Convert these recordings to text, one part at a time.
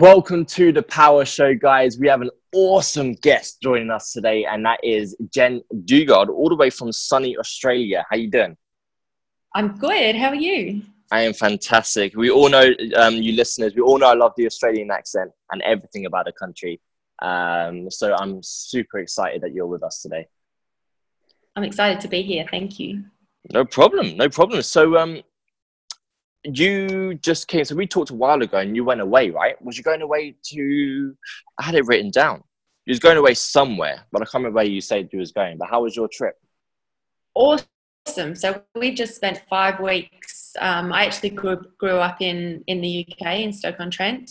Welcome to the Power Show, guys. We have an awesome guest joining us today, and that is Jen Dugard, all the way from sunny Australia. How you doing? I'm good. How are you? I am fantastic. We all know, um, you listeners, we all know I love the Australian accent and everything about the country. Um, so I'm super excited that you're with us today. I'm excited to be here. Thank you. No problem. No problem. So, um, you just came. So we talked a while ago, and you went away, right? Was you going away to? I had it written down. You was going away somewhere, but I can't remember where you said you was going. But how was your trip? Awesome. So we just spent five weeks. Um, I actually grew grew up in in the UK in Stoke on Trent.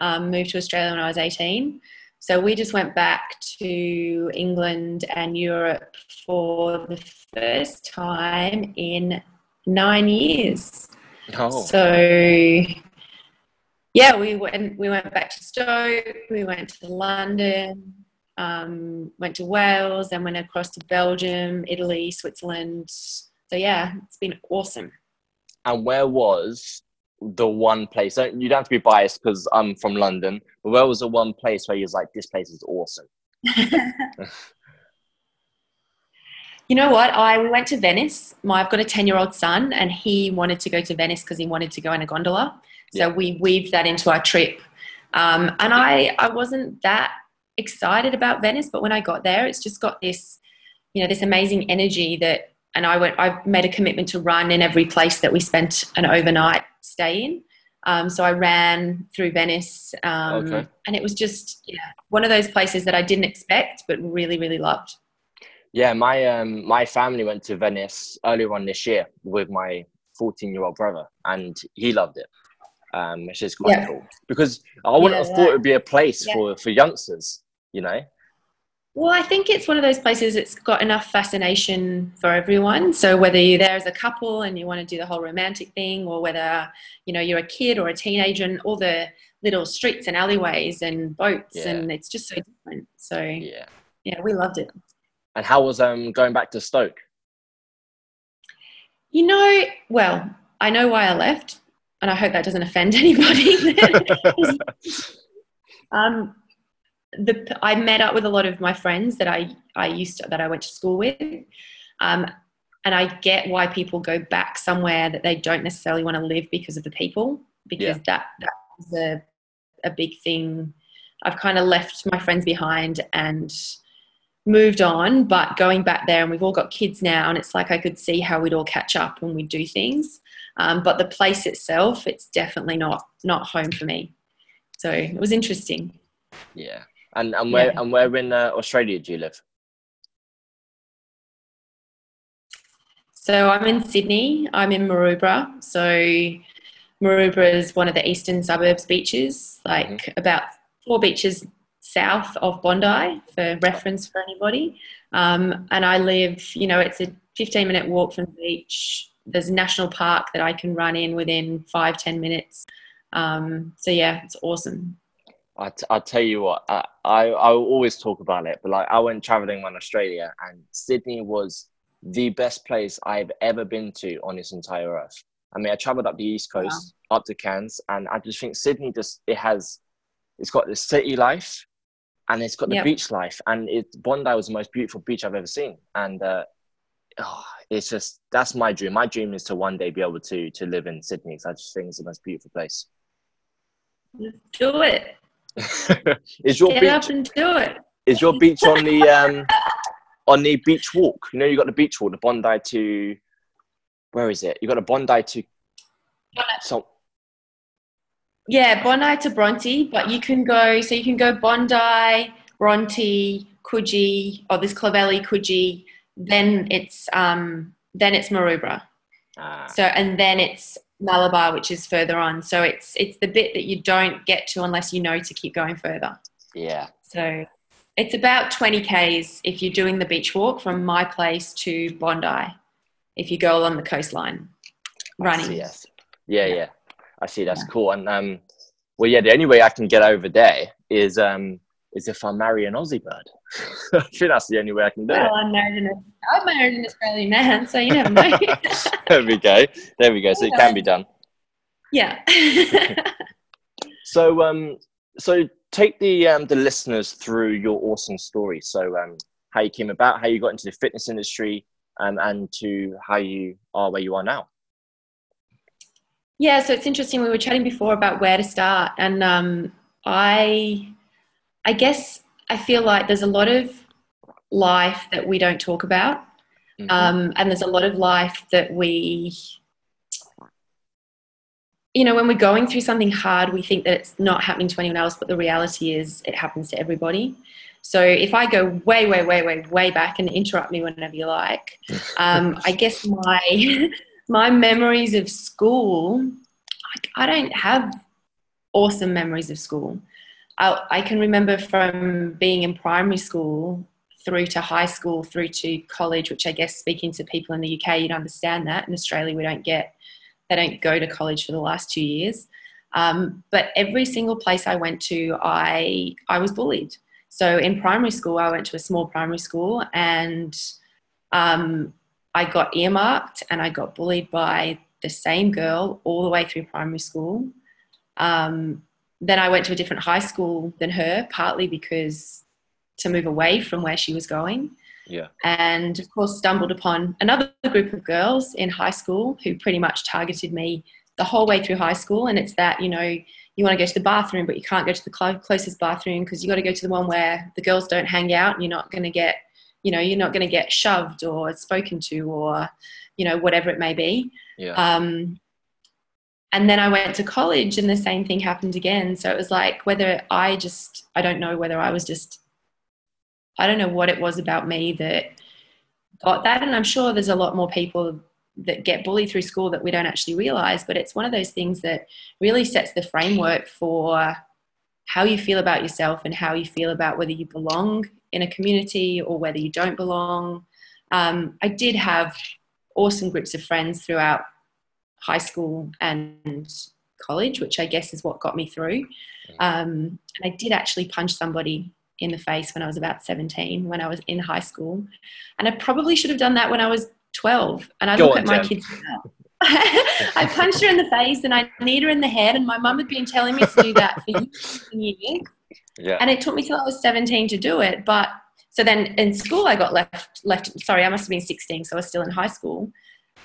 Um, moved to Australia when I was eighteen. So we just went back to England and Europe for the first time in nine years. Oh. So yeah, we went we went back to Stoke, we went to London, um, went to Wales, and went across to Belgium, Italy, Switzerland. So yeah, it's been awesome. And where was the one place? You don't have to be biased because I'm from London. But where was the one place where you was like, this place is awesome? You know what? I we went to Venice. My, I've got a 10 year old son, and he wanted to go to Venice because he wanted to go in a gondola. So yeah. we weaved that into our trip. Um, and I, I wasn't that excited about Venice, but when I got there, it's just got this, you know, this amazing energy that, and I went, I made a commitment to run in every place that we spent an overnight stay in. Um, so I ran through Venice, um, okay. and it was just yeah, one of those places that I didn't expect, but really, really loved. Yeah, my um my family went to Venice earlier on this year with my 14 year old brother, and he loved it. Um, which is quite yeah. cool because I wouldn't yeah, have yeah. thought it'd be a place for for youngsters, you know. Well, I think it's one of those places that's got enough fascination for everyone. So whether you're there as a couple and you want to do the whole romantic thing, or whether you know you're a kid or a teenager, and all the little streets and alleyways and boats, and it's just so different. So yeah, yeah, we loved it. And how was um, going back to Stoke? You know, well, I know why I left, and I hope that doesn't offend anybody. um, the, I met up with a lot of my friends that I, I used to, that I went to school with. Um, and I get why people go back somewhere that they don't necessarily want to live because of the people, because yeah. that that was a, a big thing. I've kind of left my friends behind and moved on, but going back there, and we've all got kids now, and it's like I could see how we'd all catch up when we do things. Um, but the place itself, it's definitely not not home for me. So it was interesting. Yeah, and and where yeah. and where in uh, Australia do you live? So I'm in Sydney. I'm in Maroubra. So Maroubra is one of the eastern suburbs beaches, like mm-hmm. about four beaches south of Bondi for reference for anybody. Um, and I live, you know, it's a 15 minute walk from the beach. There's a national park that I can run in within five, 10 minutes. Um, so yeah, it's awesome. I t- I'll tell you what, I, I, I always talk about it, but like I went traveling in Australia and Sydney was the best place I've ever been to on this entire earth. I mean, I traveled up the East Coast, wow. up to Cairns, and I just think Sydney just, it has, it's got the city life, and it's got the yep. beach life. And it Bondi was the most beautiful beach I've ever seen. And uh, oh, it's just that's my dream. My dream is to one day be able to to live in Sydney. because I just think it's the most beautiful place. Do it. is your Get beach, up and do it. Is your beach on the um on the beach walk? You know, you got the beach walk, the Bondi to where is it? You got a Bondi to so yeah, Bondi to Bronte, but you can go, so you can go Bondi, Bronte, Coogee, or this Clovelly, Coogee, then it's, um, then it's Maroubra. Ah. So, and then it's Malabar, which is further on. So it's, it's the bit that you don't get to unless you know to keep going further. Yeah. So it's about 20 Ks if you're doing the beach walk from my place to Bondi, if you go along the coastline running. Yes. Yeah, yeah. I see. That's yeah. cool. And um, well, yeah, the only way I can get over there is um, is if I marry an Aussie bird. I think that's the only way I can do well, it. I'm married, an, I'm married an Australian man, so you never know. there we go. There we go. So it can be done. Yeah. so um, so take the um, the listeners through your awesome story. So um, how you came about, how you got into the fitness industry, um, and to how you are where you are now. Yeah, so it's interesting. We were chatting before about where to start, and um, I, I guess I feel like there's a lot of life that we don't talk about, mm-hmm. um, and there's a lot of life that we, you know, when we're going through something hard, we think that it's not happening to anyone else, but the reality is it happens to everybody. So if I go way, way, way, way, way back and interrupt me whenever you like, um, I guess my my memories of school, I, I don't have awesome memories of school. I, I can remember from being in primary school through to high school, through to college, which I guess speaking to people in the UK, you'd understand that. In Australia, we don't get, they don't go to college for the last two years. Um, but every single place I went to, I, I was bullied. So in primary school, I went to a small primary school and um, I got earmarked and I got bullied by the same girl all the way through primary school. Um, then I went to a different high school than her, partly because to move away from where she was going. Yeah. And of course, stumbled upon another group of girls in high school who pretty much targeted me the whole way through high school. And it's that, you know, you want to go to the bathroom, but you can't go to the closest bathroom because you got to go to the one where the girls don't hang out and you're not going to get you know you're not going to get shoved or spoken to or you know whatever it may be. Yeah. um, and then i went to college and the same thing happened again. So it was like whether i just i don't know whether i was just i don't know what it was about me that got that. And i'm sure there's a lot more people that get bullied through school that we don't actually realize but it's one of those things that really sets the framework for how you feel about yourself and how you feel about whether you belong in a community or whether you don't belong. Um, I did have awesome groups of friends throughout high school and college, which I guess is what got me through. Um, and I did actually punch somebody in the face when I was about 17, when I was in high school. And I probably should have done that when I was 12. And I Go look on, at my Jen. kids now. I punched her in the face and I kneed her in the head, and my mum had been telling me to do that for years. Yeah. And it took me till I was 17 to do it. But so then in school, I got left, left, sorry, I must have been 16, so I was still in high school.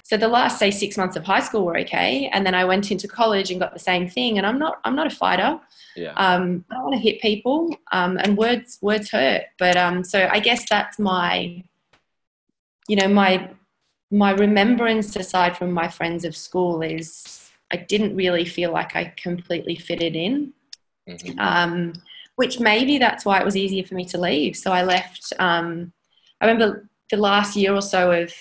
So the last, say, six months of high school were okay. And then I went into college and got the same thing. And I'm not, I'm not a fighter. Yeah. Um, I don't want to hit people. Um, and words, words hurt. But um, so I guess that's my, you know, my, my remembrance aside from my friends of school is I didn't really feel like I completely fitted in. Mm-hmm. Um, which maybe that's why it was easier for me to leave. So I left. Um, I remember the last year or so of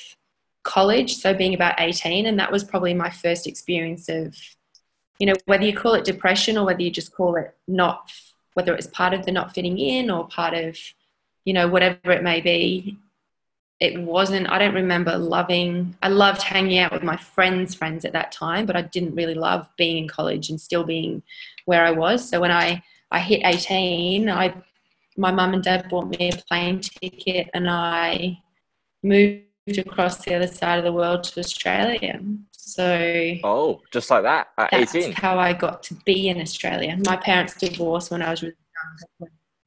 college, so being about 18, and that was probably my first experience of, you know, whether you call it depression or whether you just call it not, whether it's part of the not fitting in or part of, you know, whatever it may be. It wasn't, I don't remember loving, I loved hanging out with my friends' friends at that time, but I didn't really love being in college and still being where I was. So when I I hit 18, I my mum and dad bought me a plane ticket and I moved across the other side of the world to Australia. So Oh, just like that at that's 18. how I got to be in Australia. My parents divorced when I was really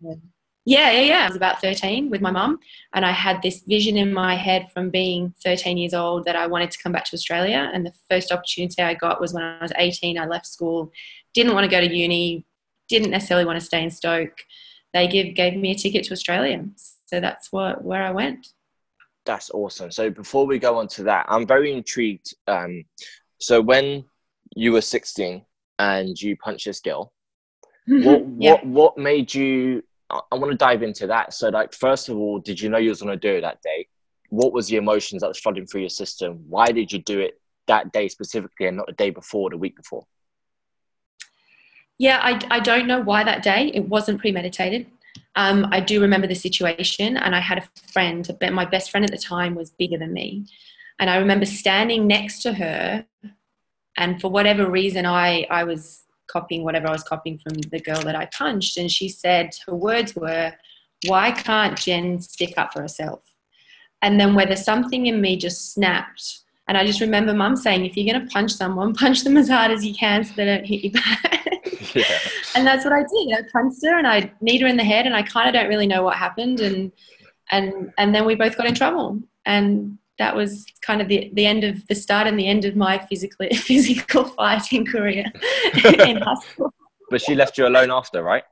young. Yeah, yeah, yeah. I was about 13 with my mum, and I had this vision in my head from being 13 years old that I wanted to come back to Australia. And the first opportunity I got was when I was 18. I left school, didn't want to go to uni, didn't necessarily want to stay in Stoke, they give gave me a ticket to Australia. So that's what where I went. That's awesome. So before we go on to that, I'm very intrigued. Um, so when you were 16 and you punched this girl, what yeah. what what made you? I want to dive into that. So like, first of all, did you know you was going to do it that day? What was the emotions that was flooding through your system? Why did you do it that day specifically and not the day before, the week before? Yeah, I, I don't know why that day. It wasn't premeditated. Um, I do remember the situation, and I had a friend, my best friend at the time was bigger than me. And I remember standing next to her, and for whatever reason, I, I was copying whatever I was copying from the girl that I punched. And she said, her words were, Why can't Jen stick up for herself? And then, whether something in me just snapped, and I just remember mum saying, If you're going to punch someone, punch them as hard as you can so they don't hit you back. Yeah. and that's what I did. I punched her and I kneed her in the head, and I kind of don't really know what happened, and and and then we both got in trouble, and that was kind of the, the end of the start and the end of my physical physical fighting career in high school. But she left you alone after, right?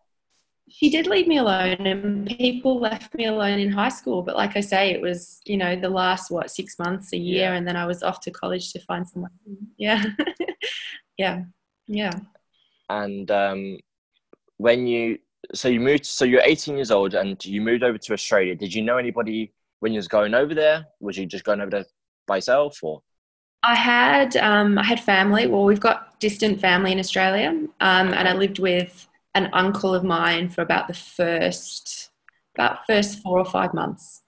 She did leave me alone, and people left me alone in high school. But like I say, it was you know the last what six months, a year, Yeah. and then I was off to college to find someone. Yeah, yeah, yeah. And um, when you so you moved, so you're 18 years old, and you moved over to Australia. Did you know anybody when you was going over there? Was you just going over there by yourself, or I had um, I had family. Well, we've got distant family in Australia, um, and I lived with an uncle of mine for about the first about first four or five months.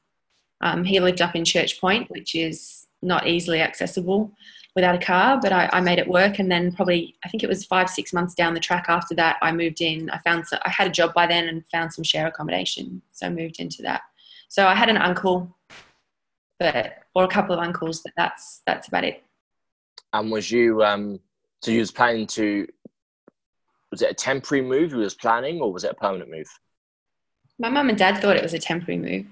Um, he lived up in Church Point, which is not easily accessible without a car, but I, I made it work. And then probably I think it was five six months down the track after that, I moved in. I found I had a job by then and found some share accommodation, so I moved into that. So I had an uncle, but or a couple of uncles, but that's that's about it. and was you um, so you was planning to? Was it a temporary move you was planning, or was it a permanent move? My mum and dad thought it was a temporary move.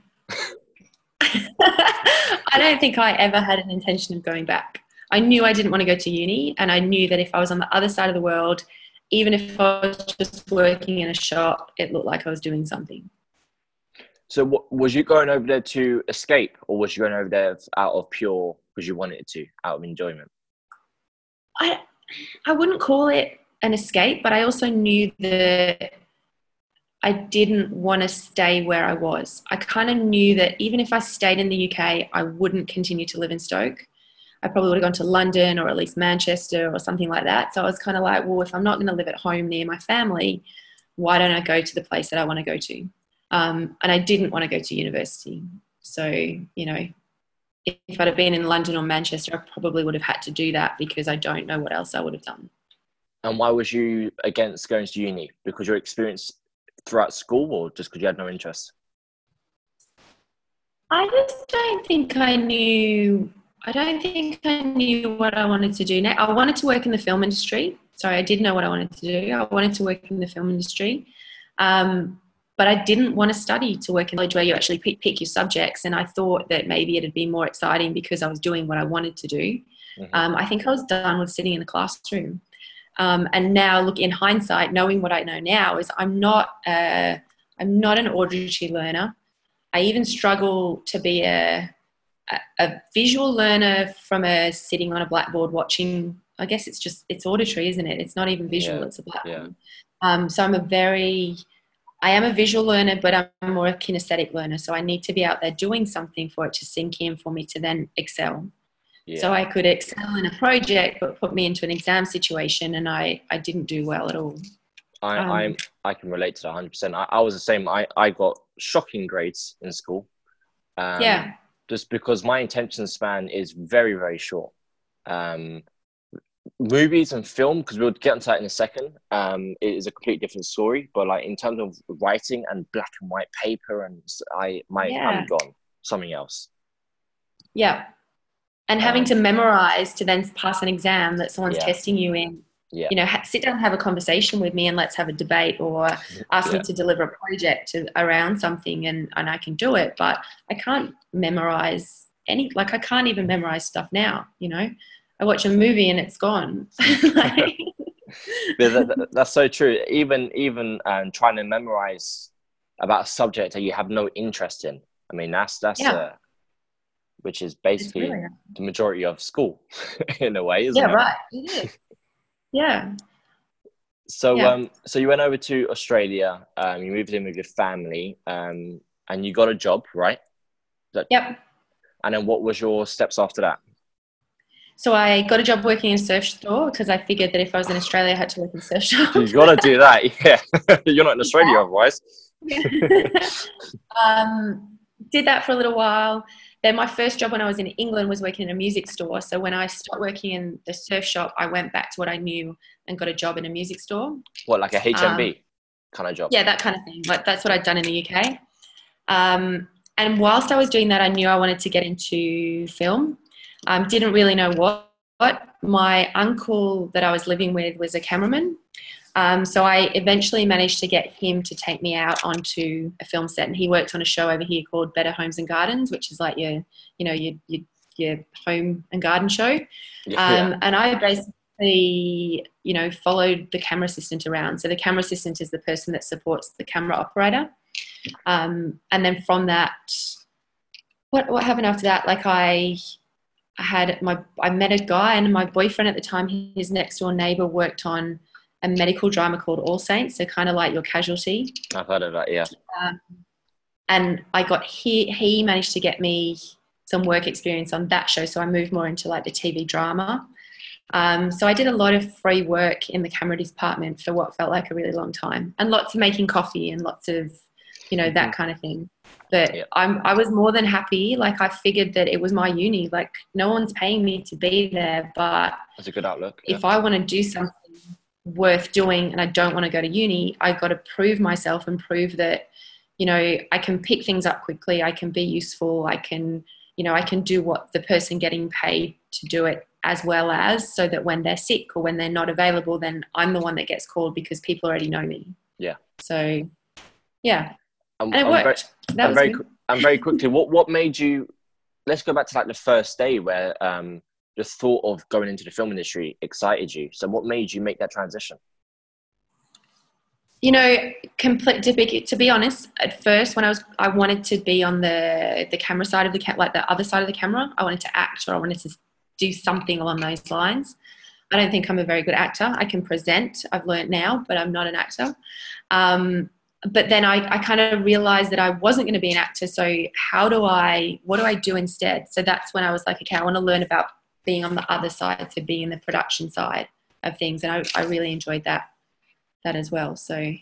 I don't think I ever had an intention of going back. I knew I didn't want to go to uni, and I knew that if I was on the other side of the world, even if I was just working in a shop, it looked like I was doing something. So what, was you going over there to escape, or was you going over there out of pure because you wanted to, out of enjoyment? I, I wouldn't call it an escape, but I also knew that I didn't want to stay where I was. I kind of knew that even if I stayed in the UK, I wouldn't continue to live in Stoke. I probably would have gone to London or at least Manchester or something like that. So I was kind of like, well, if I'm not going to live at home near my family, why don't I go to the place that I want to go to? Um, and I didn't want to go to university. So, you know, if I'd have been in London or Manchester, I probably would have had to do that because I don't know what else I would have done. And why was you against going to uni? Because your experience throughout school, or just because you had no interest? I just don't think I knew. I don't think I knew what I wanted to do. Now I wanted to work in the film industry. Sorry, I did know what I wanted to do. I wanted to work in the film industry, um, but I didn't want to study to work in college where you actually pick, pick your subjects. And I thought that maybe it'd be more exciting because I was doing what I wanted to do. Mhm. Um, I think I was done with sitting in the classroom. Um, and now, look in hindsight, knowing what I know now is I'm not a, I'm not an auditory learner. I even struggle to be a, a, a visual learner from a sitting on a blackboard watching. I guess it's just it's auditory, isn't it? It's not even visual; Yeah, it's a blackboard. yeah. Um, so I'm a very I am a visual learner, but I'm more a kinesthetic learner. So I need to be out there doing something for it to sink in for me to then excel. Yeah. So I could excel in a project, but put me into an exam situation, and I, I didn't do well at all. I, Um, I'm I can relate to that 100. percent I, I was the same. I, I got shocking grades in school. Um, yeah, Just because my attention span is very very short. Um, movies and film, because we'll get into that in a second. Um, it is a completely different story. But like in terms of writing and black and white paper, and I my Yeah. I'm gone. Something else. yeah. And having Um, to memorize to then pass an exam that someone's Yeah. testing you in. Yeah. You know, ha- sit down and have a conversation with me, and let's have a debate, or ask Yeah. me to deliver a project to, around something, and and I can do it. But I can't memorize any. Like I can't even memorize stuff now. You know, I watch a movie and it's gone. Like- that, that- that's so true. Even even um, trying to memorize about a subject that you have no interest in. I mean, that's that's Yeah. uh, which is basically really- the majority of school in a way, isn't yeah, it? Yeah, right. It is. Yeah. So Yeah. um, so you went over to Australia. Um, you moved in with your family. Um, and you got a job, right? Yep. And then what was your steps after that? So I got a job working in a surf store because I figured that if I was in Australia, I had to work in a surf shop. You've got to do that. Yeah, you're not in Australia otherwise. um, did that for a little while. Then my first job when I was in England was working in a music store. So when I stopped working in the surf shop, I went back to what I knew and got a job in a music store. What, like a HMV kind of job? Um, Yeah, that kind of thing. Like that's what I'd done in the UK. Um, and whilst I was doing that, I knew I wanted to get into film. Um, didn't really know what. But my uncle that I was living with was a cameraman. Um, so I eventually managed to get him to take me out onto a film set, and he worked on a show over here called Better Homes and Gardens, which is like your, you know, your your, your home and garden show. Yeah. Um, and I basically, you know, followed the camera assistant around. So the camera assistant is the person that supports the camera operator. Um, and then from that, what what happened after that? Like I, I had my I met a guy, and my boyfriend at the time, his next door neighbor, worked on a medical drama called All Saints. So kind of like your casualty. I've heard of that. Yeah. Um, and I got he he managed to get me some work experience on that show. So I moved more into like the TV drama. Um, so I did a lot of free work in the camera department for what felt like a really long time, and lots of making coffee and lots of, you know, that kind of thing. But Yeah. I'm I was more than happy. Like I figured that it was my uni. Like no one's paying me to be there, but That's a good outlook. Yeah. if I want to do something worth doing and I don't want to go to uni, I got to prove myself and prove that, you know, I can pick things up quickly. I can be useful. I can, you know, I can do what the person getting paid to do it as well as so that when they're sick or when they're not available, then I'm the one that gets called because people already know me. Yeah. So, yeah, I'm, and it I'm very- worked. that and was very good. and very quickly, what what made you? Let's go back to like the first day where um, the thought of going into the film industry excited you. So, what made you make that transition? you know complete to be, to be honest at first when i was i wanted to be on the the camera side of the like the other side of the camera i wanted to act or i wanted to do something along those lines i don't think i'm a very good actor i can present i've learned now but i'm not an actor um, but then I, I kind of realized that I wasn't going to be an actor. So how do I, what do I do instead? So that's when I was like, okay, I want to learn about being on the other side, so being in the production side of things. And I, I really enjoyed that, that as well. So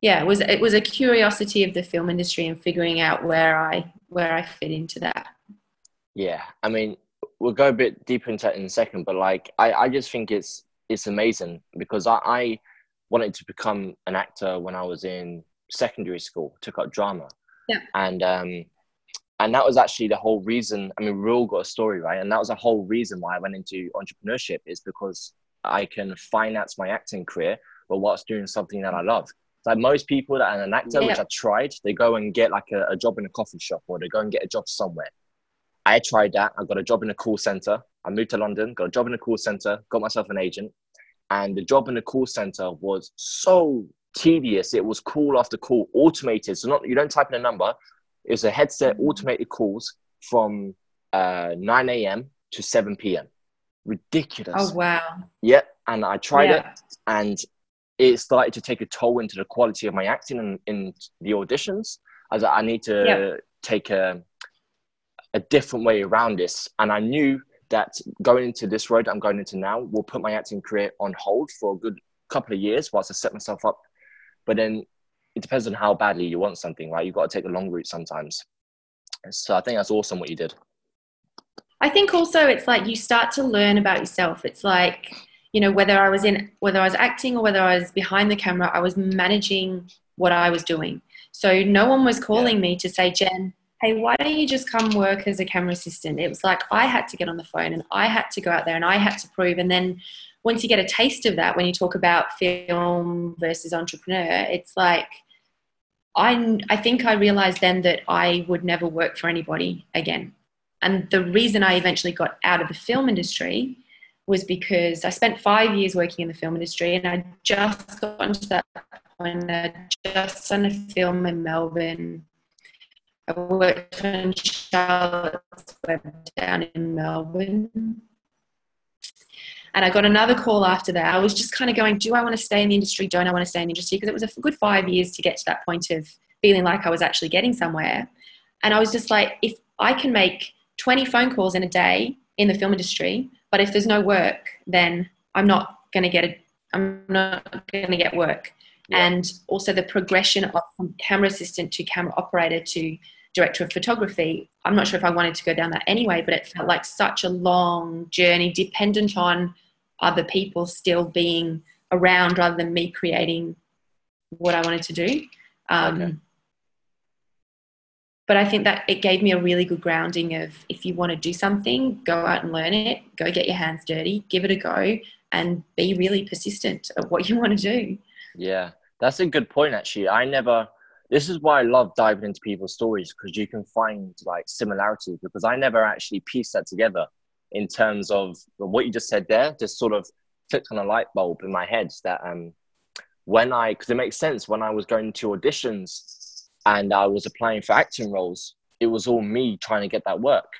yeah, it was, it was a curiosity of the film industry and figuring out where I, where I fit into that. Yeah, I mean, we'll go a bit deeper into that in a second, but like, I, I just think it's it's amazing because I, I wanted to become an actor when I was in secondary school, took up drama, Yeah. and um, and that was actually the whole reason. I mean, we all got a story, right? And that was the whole reason why I went into entrepreneurship is because I can finance my acting career, but whilst doing something that I love. Like most people that are an actor, which I tried, they go and get like a, a job in a coffee shop or they go and get a job somewhere. I tried that. I got a job in a call center. I moved to London, got a job in a call center, got myself an agent. And the job in the call center was so tedious. It was call after call, automated. So not you don't type in a number. It's a headset, automated calls from uh, 9 a.m. to 7 p.m. Ridiculous. Oh, wow. Yep. And I tried it and it started to take a toll into the quality of my acting in, in the auditions. I was like, I need to Yeah. take a, a different way around this. And I knew that going into this road I'm going into now will put my acting career on hold for a good couple of years whilst I set myself up. But then it depends on how badly you want something, right? You've got to take the long route sometimes. So I think that's awesome what you did. I think also it's like you start to learn about yourself. It's like, you know, whether I was in, whether I was acting or whether I was behind the camera, I was managing what I was doing. So no one was calling me to say, Jen, hey, why don't you just come work as a camera assistant? It was like I had to get on the phone and I had to go out there and I had to prove. And then once you get a taste of that, when you talk about film versus entrepreneur, it's like, I, I think I realized then that I would never work for anybody again. And the reason I eventually got out of the film industry was because I spent five years working in the film industry and I just got to that point. I just done a film in Melbourne. I worked on Charlotte's Web down in Melbourne. And I got another call after that. I was just kind of going, do I want to stay in the industry? Don't I want to stay in the industry? Because it was a good five years to get to that point of feeling like I was actually getting somewhere. And I was just like, if I can make 20 phone calls in a day in the film industry, but if there's no work, then I'm not going to get it. I'm not going to get work. Yeah. And also the progression of from camera assistant to camera operator to director of photography. I'm not sure if I wanted to go down that anyway, but it felt like such a long journey, dependent on other people still being around rather than me creating what I wanted to do. Um, Okay. But I think that it gave me a really good grounding of if you want to do something, go out and learn it, go get your hands dirty, give it a go, and be really persistent at what you want to do. Yeah, that's a good point, actually. I never, this is why I love diving into people's stories because you can find like similarities because I never actually pieced that together in terms of what you just said there, just sort of clicked on a light bulb in my head that um, when I, because it makes sense, when I was going to auditions and I was applying for acting roles, it was all me trying to get that work.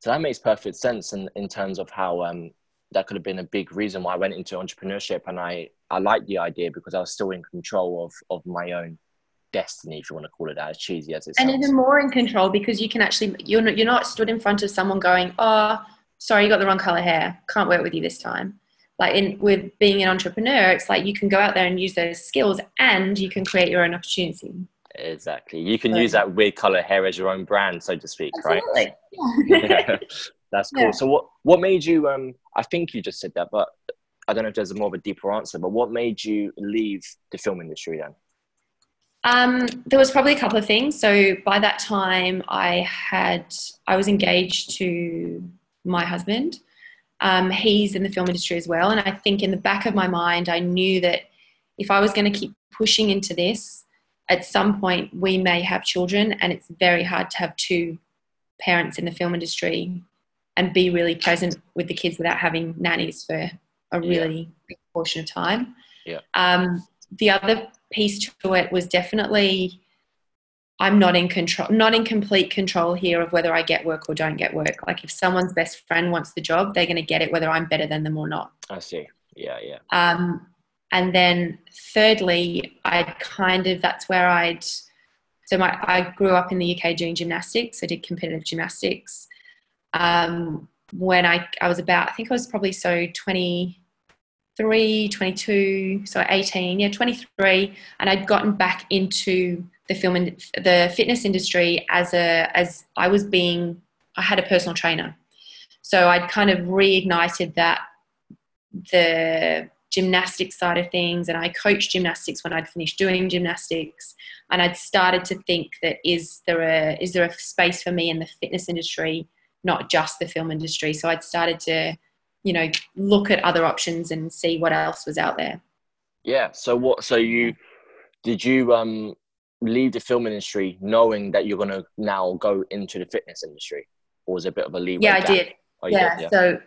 So that makes perfect sense in, in terms of how um, that could have been a big reason why I went into entrepreneurship. And I, I liked the idea because I was still in control of, of my own destiny, if you want to call it that, as cheesy as it sounds. and even more in control because you can actually you're not, you're not stood in front of someone going oh sorry you got the wrong color hair can't work with you this time like in with being an entrepreneur it's like you can go out there and use those skills and you can create your own opportunity Exactly. You can use that weird color hair as your own brand, so to speak, Absolutely. right? Yeah. That's cool. Yeah. So what what made you um I think you just said that, but I don't know if there's a more of a deeper answer, but what made you leave the film industry then? Um, there was probably a couple of things. So by that time, I had I was engaged to my husband. Um, he's in the film industry as well, and I think in the back of my mind, I knew that if I was going to keep pushing into this, at some point we may have children, and it's very hard to have two parents in the film industry and be really present with the kids without having nannies for a really big portion of time. Yeah. Um, the other piece to it was definitely I'm not in control, not in complete control here of whether I get work or don't get work. Like if someone's best friend wants the job, they're going to get it whether I'm better than them or not. I see. Yeah, yeah. Um, and then thirdly, I kind of that's where I'd so my I grew up in the UK doing gymnastics. I did competitive gymnastics. Um, when I I was about I think I was probably so 23, 22, so 18, yeah, 23, and I'd gotten back into the film and the fitness industry as a as I was being I had a personal trainer. So I'd kind of reignited that the gymnastics side of things and I coached gymnastics when I'd finished doing gymnastics and I'd started to think that is there a is there a space for me in the fitness industry not just the film industry so I'd started to you know look at other options and see what else was out there Yeah. So what so you did you um leave the film industry knowing that you're gonna now go into the fitness industry? Or was it a bit of a leeway? yeah I did Oh, yeah, did, so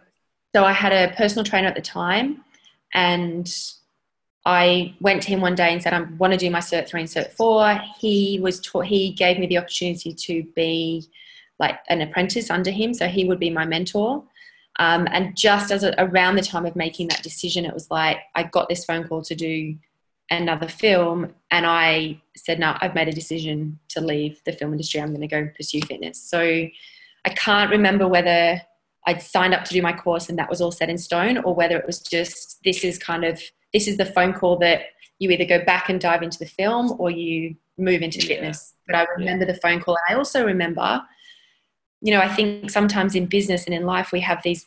so I had a personal trainer at the time and I went to him one day and said I want to do my cert 3 and cert 4 he was taught he gave me the opportunity to be like an apprentice under him so he would be my mentor um, and just as a, around the time of making that decision it was like I got this phone call to do another film and I said no I've made a decision to leave the film industry I'm going to go pursue fitness so I can't remember whether I'd signed up to do my course and that was all set in stone, or whether it was just this is kind of this is the phone call that you either go back and dive into the film or you move into Yeah. fitness. But I remember the phone call. And I also remember, you know, I think sometimes in business and in life we have these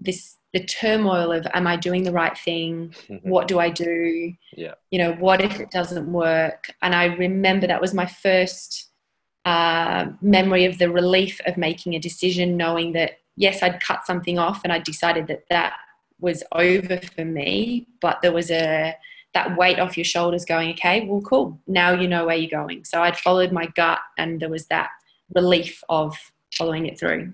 this the turmoil of am I doing the right thing? What do I do? Yeah. You know, what if it doesn't work? And I remember that was my first uh, memory of the relief of making a decision, knowing that yes, I'd cut something off and I decided that that was over for me, but there was a that weight off your shoulders going, okay, well, cool. Now you know where you're going. So I'd followed my gut and there was that relief of following it through.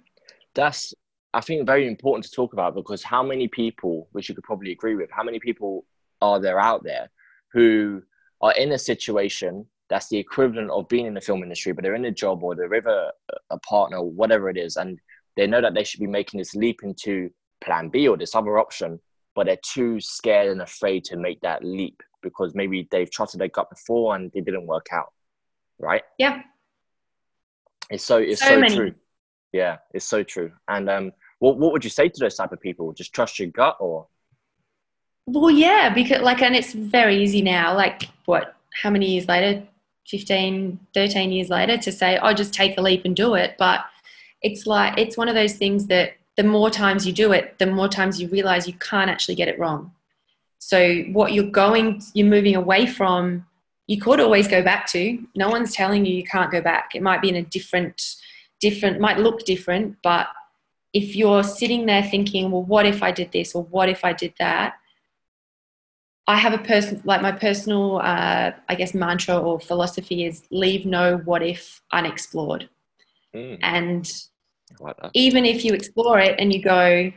that's I think very important to talk about because how many people, which you could probably agree with, how many people are there out there who are in a situation that's the equivalent of being in the film industry, but they're in a job or they're with a, a partner, or whatever it is, and they know that they should be making this leap into plan B or this other option, but they're too scared and afraid to make that leap because maybe they've trusted their gut before and it didn't work out. Right? Yeah. It's so it's So so, many. true. Yeah, it's so true. And um, what what would you say to those type of people? Just trust your gut, or Well, yeah, because like, and it's very easy now. Like, what, how many years later? 15, 13 years later to say, oh, just take a leap and do it. But it's like, it's one of those things that the more times you do it, the more times you realize you can't actually get it wrong. So, what you're going, you're moving away from, you could always go back to. No one's telling you you can't go back. It might be in a different, different, might look different, but if you're sitting there thinking, well, what if I did this or what if I did that? I have a person like my personal, uh, I guess, mantra or philosophy is leave no what if unexplored. Mm, And like even if you explore it and you go,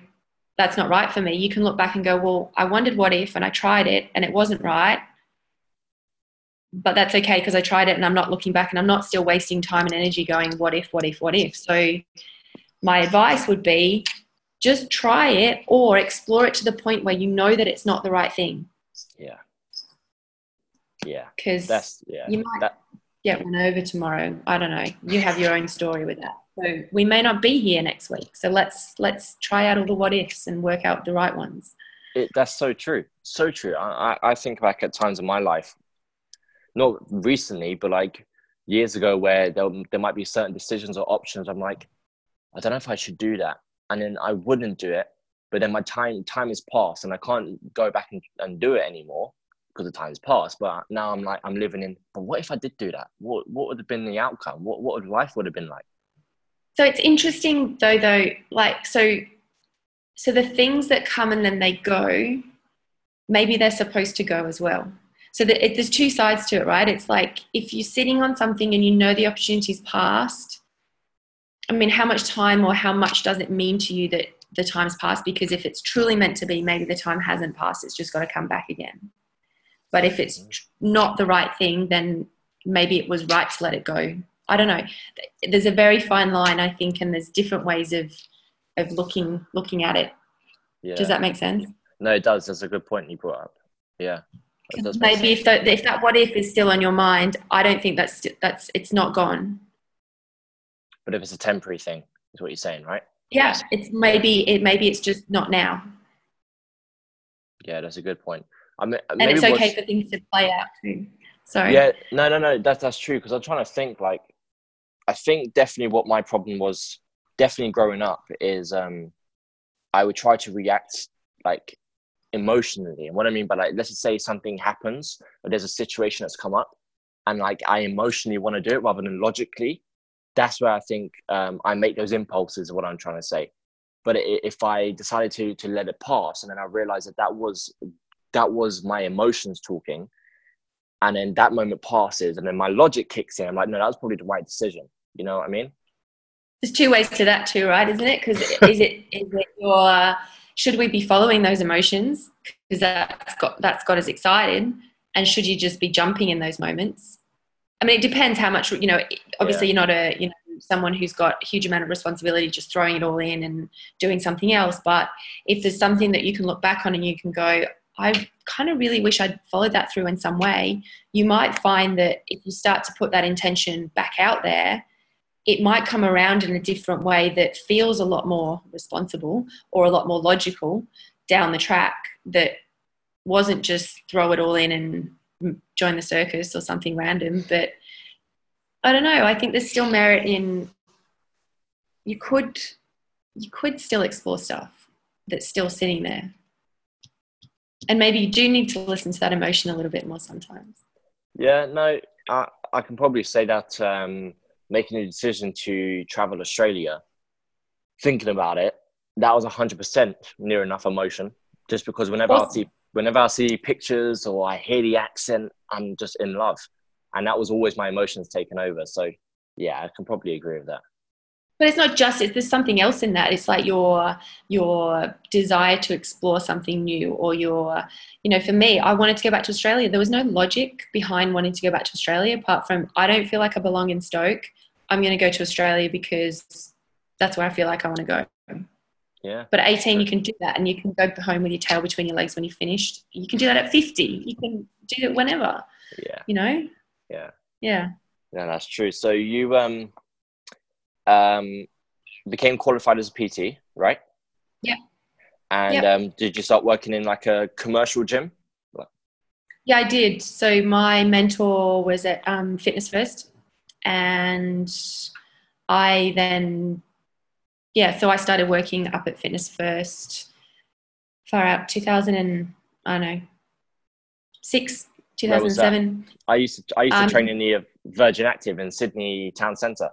that's not right for me, you can look back and go, well, I wondered what if and I tried it and it wasn't right. But that's okay because I tried it and I'm not looking back and I'm not still wasting time and energy going, what if, what if, what if. So my advice would be just try it or explore it to the point where you know that it's not the right thing. Yeah. Yeah. Because That's yeah. You might- That, get one over tomorrow. I don't know. You have your own story with that. So we may not be here next week. So let's let's try out all the what ifs and work out the right ones. it, that's so true. So true. I I think back at times in my life, not recently, but like years ago, where there, there might be certain decisions or options. I'm like, I don't know if I should do that. And then I wouldn't do it. But then my time time is passed and I can't go back and, and do it anymore because the time time's passed. But now I'm like, I'm living in, but what if I did do that? What, what would have been the outcome? What, what would life would have been like? So it's interesting though though like so so the things that come and then they go maybe they're supposed to go as well. So that it, there's two sides to it, right? It's like if you're sitting on something and you know the opportunity's passed, I mean, how much time or how much does it mean to you that the time's passed? Because if it's truly meant to be, maybe the time hasn't passed. It's just got to come back again. But if it's mm-hmm. not the right thing, then maybe it was right to let it go. I don't know. There's a very fine line, I think, and there's different ways of of looking looking at it. Yeah. Does that make sense? No, it does. That's a good point you brought up. Yeah. That does make Maybe if that, if that what if is still on your mind, I don't think that's that's it's not gone. But if it's a temporary thing, is what you're saying, right? Yeah, it's maybe it maybe it's just not now, Yeah, that's a good point. I mean, and it's okay for things to play out too. Sorry. Yeah, no, no, no. That's that's true. Because I'm trying to think. Like, I think definitely what my problem was, definitely growing up, is um, I would try to react like emotionally. And what I mean by like, let's just say something happens, or there's a situation that's come up, and like I emotionally want to do it rather than logically. That's where I think um, I make those impulses. What I'm trying to say. But if I decided to to let it pass, and then I realized that that was that was my emotions talking and then that moment passes and then my logic kicks in i'm like no that was probably the right decision you know what i mean There's two ways to that too, right? Isn't it? Because is it is it your should we be following those emotions because that's got that's got us excited, and should you just be jumping in those moments? I mean, it depends how much you know. Obviously, you're not a you know someone who's got a huge amount of responsibility, just throwing it all in and doing something else. But if there's something that you can look back on and you can go, I kind of really wish I'd followed that through in some way. You might find that if you start to put that intention back out there, it might come around in a different way that feels a lot more responsible or a lot more logical down the track that wasn't just throw it all in and join the circus or something random. But i don't know i think there's still merit in you could you could still explore stuff that's still sitting there. And maybe you do need to listen to that emotion a little bit more sometimes. Yeah no i, I can probably say that um, making a decision to travel australia thinking about it that was 100% near enough emotion just because whenever i see whenever i see pictures or i hear the accent i'm just in love. And that was always my emotions taken over. So yeah i can probably agree with that But it's not just it's there's something else in that. It's like your your desire to explore something new or your you know, for me, I wanted to go back to Australia. There was no logic behind wanting to go back to Australia apart from I don't feel like I belong in Stoke. I'm gonna go to Australia because that's where I feel like I want to go. yeah But at 18, you can do that, and you can go home with your tail between your legs when you're finished. You can do that at 50. You can do it whenever. yeah You know? yeah Yeah. Yeah, that's true. So you um um became qualified as a PT, right? Yeah. And Yep. um, did you start working in like a commercial gym? Yeah, I did. So my mentor was at um, Fitness First, and I then, yeah, so I started working up at Fitness First far out 2000 and I don't know six, Where was that? 2007. I used to I used to Um, train in the Virgin Active in Sydney Town Centre.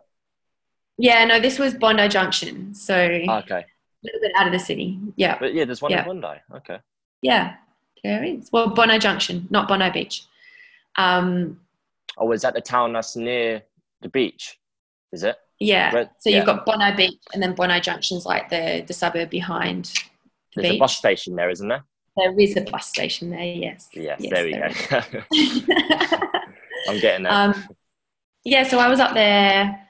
Yeah, no, this was Bondi Junction. So Ah, okay. A little bit out of the city. Yeah. But yeah, there's one Yeah. in Bondi. Okay. Yeah, there is. Well, Bondi Junction, not Bondi Beach. Um, Oh, is that the town that's near the beach? Is it? yeah. Where- so yeah. you've got Bondi Beach, and then Bondi Junction's like the the suburb behind the There's beach. a bus station there, isn't there? There is a bus station there. Yes. Yes, Yes, there we there go. I'm getting that. um, yeah, so I was up there.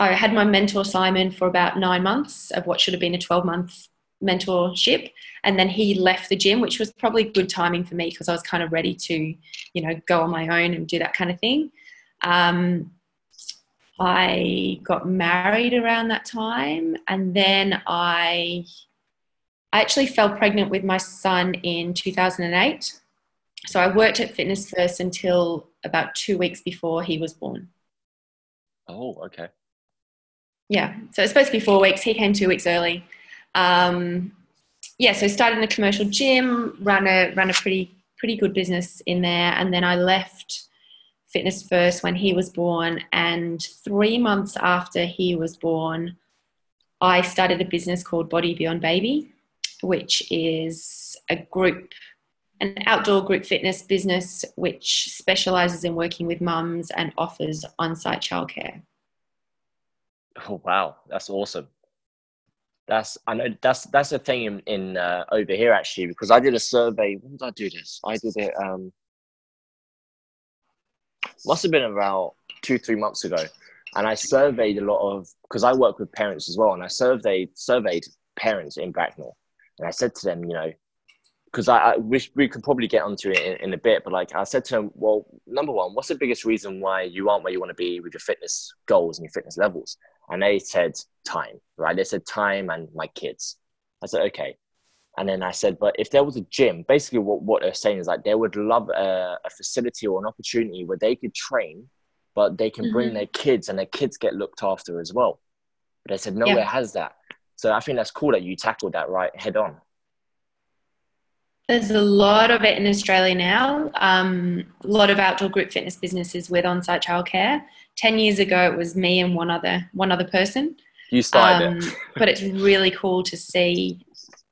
I had my mentor Simon for about nine months of what should have been a 12 month mentorship. And then he left the gym, which was probably good timing for me because I was kind of ready to, you know, go on my own and do that kind of thing. Um, I got married around that time. And then I, I actually fell pregnant with my son in 2008. So I worked at Fitness First until about two weeks before he was born. oh, okay. Yeah, so it's supposed to be four weeks. He came two weeks early. Um, yeah, so started in a commercial gym, ran a ran a pretty pretty good business in there, and then I left Fitness First when he was born. And three months after he was born, I started a business called Body Beyond Baby, which is a group, an outdoor group fitness business which specializes in working with mums and offers on-site childcare. Oh wow, that's awesome. That's I know that's that's a thing in, in uh, over here actually because I did a survey. When did I do this? I did it. Um, must have been about two three months ago, and I surveyed a lot of because I work with parents as well, and I surveyed surveyed parents in Bracknell, and I said to them, you know, because I, I wish we could probably get onto it in, in a bit, but like I said to them, well, number one, what's the biggest reason why you aren't where you want to be with your fitness goals and your fitness levels? And they said time, right? They said time and my kids. I said, okay. And then I said, but if there was a gym, basically what, what they're saying is like they would love a, a facility or an opportunity where they could train, but they can bring Mhm. their kids and their kids get looked after as well. But they said, nowhere Yeah. has that. So I think that's cool that you tackled that right head on. There's a lot of it in Australia now. Um, a lot of outdoor group fitness businesses with on-site childcare. Ten years ago, it was me and one other one other person. You started Um, it. but it's really cool to see.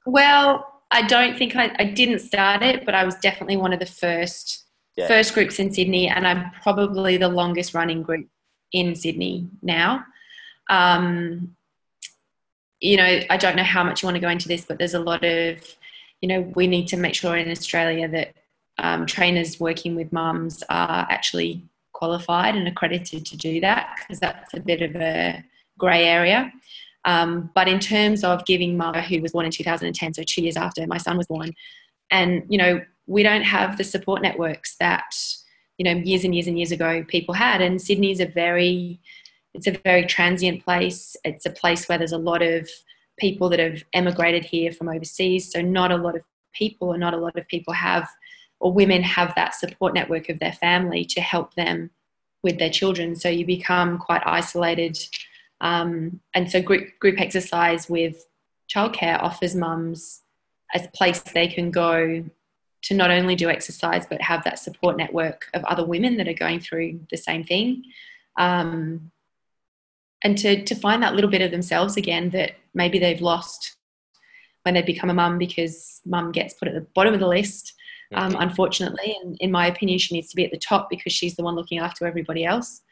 Well, I don't think I, I didn't start it, but I was definitely one of the first Yeah. first groups in Sydney, and I'm probably the longest running group in Sydney now. Um, you know, I don't know how much you want to go into this, but there's a lot of, you know, we need to make sure in Australia that um, trainers working with mums are actually qualified and accredited to do that because that's a bit of a grey area. Um, but in terms of giving mother, who was born in 2010, so two years after my son was born, and you know, we don't have the support networks that you know years and years and years ago people had. And Sydney's a very, it's a very transient place. It's a place where there's a lot of people that have emigrated here from overseas. So not a lot of people, or not a lot of people have, or women have that support network of their family to help them with their children. So you become quite isolated. Um, and so group, group exercise with childcare offers mums a place they can go to not only do exercise but have that support network of other women that are going through the same thing um, and to, to find that little bit of themselves again that maybe they've lost when they become a mum because mum gets put at the bottom of the list um, unfortunately and in my opinion she needs to be at the top because she's the one looking after everybody else.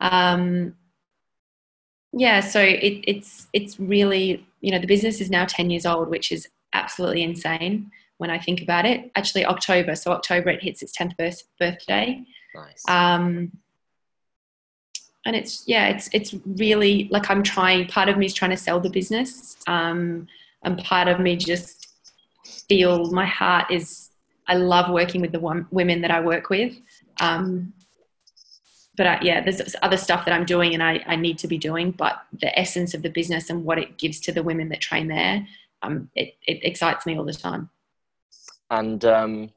Um, yeah so it, it's it's really you know the business is now 10 years old which is absolutely insane when i think about it. Actually october so october it hits its 10th birth, birthday. Nice. um, and it's yeah it's it's really like i'm trying part of me is trying to sell the business um, and part of me just feel my heart is i love working with the one, women that i work with um, but I, yeah there's other stuff that i'm doing and I, I need to be doing but the essence of the business and what it gives to the women that train there um, it, it excites me all the time and um,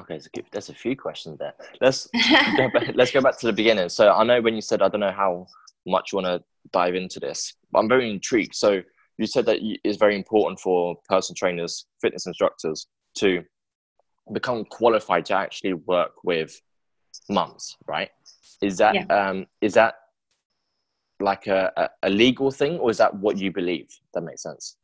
okay, there's a, there's a few questions there. Let's go back, let's go back to the beginning. So I know when you said I don't know how much you want to dive into this, but I'm very intrigued. So you said that it's very important for personal trainers, fitness instructors to become qualified to actually work with mums, right? Is that Yeah. um, is that like a, a, legal thing, or is that what you believe? That makes sense.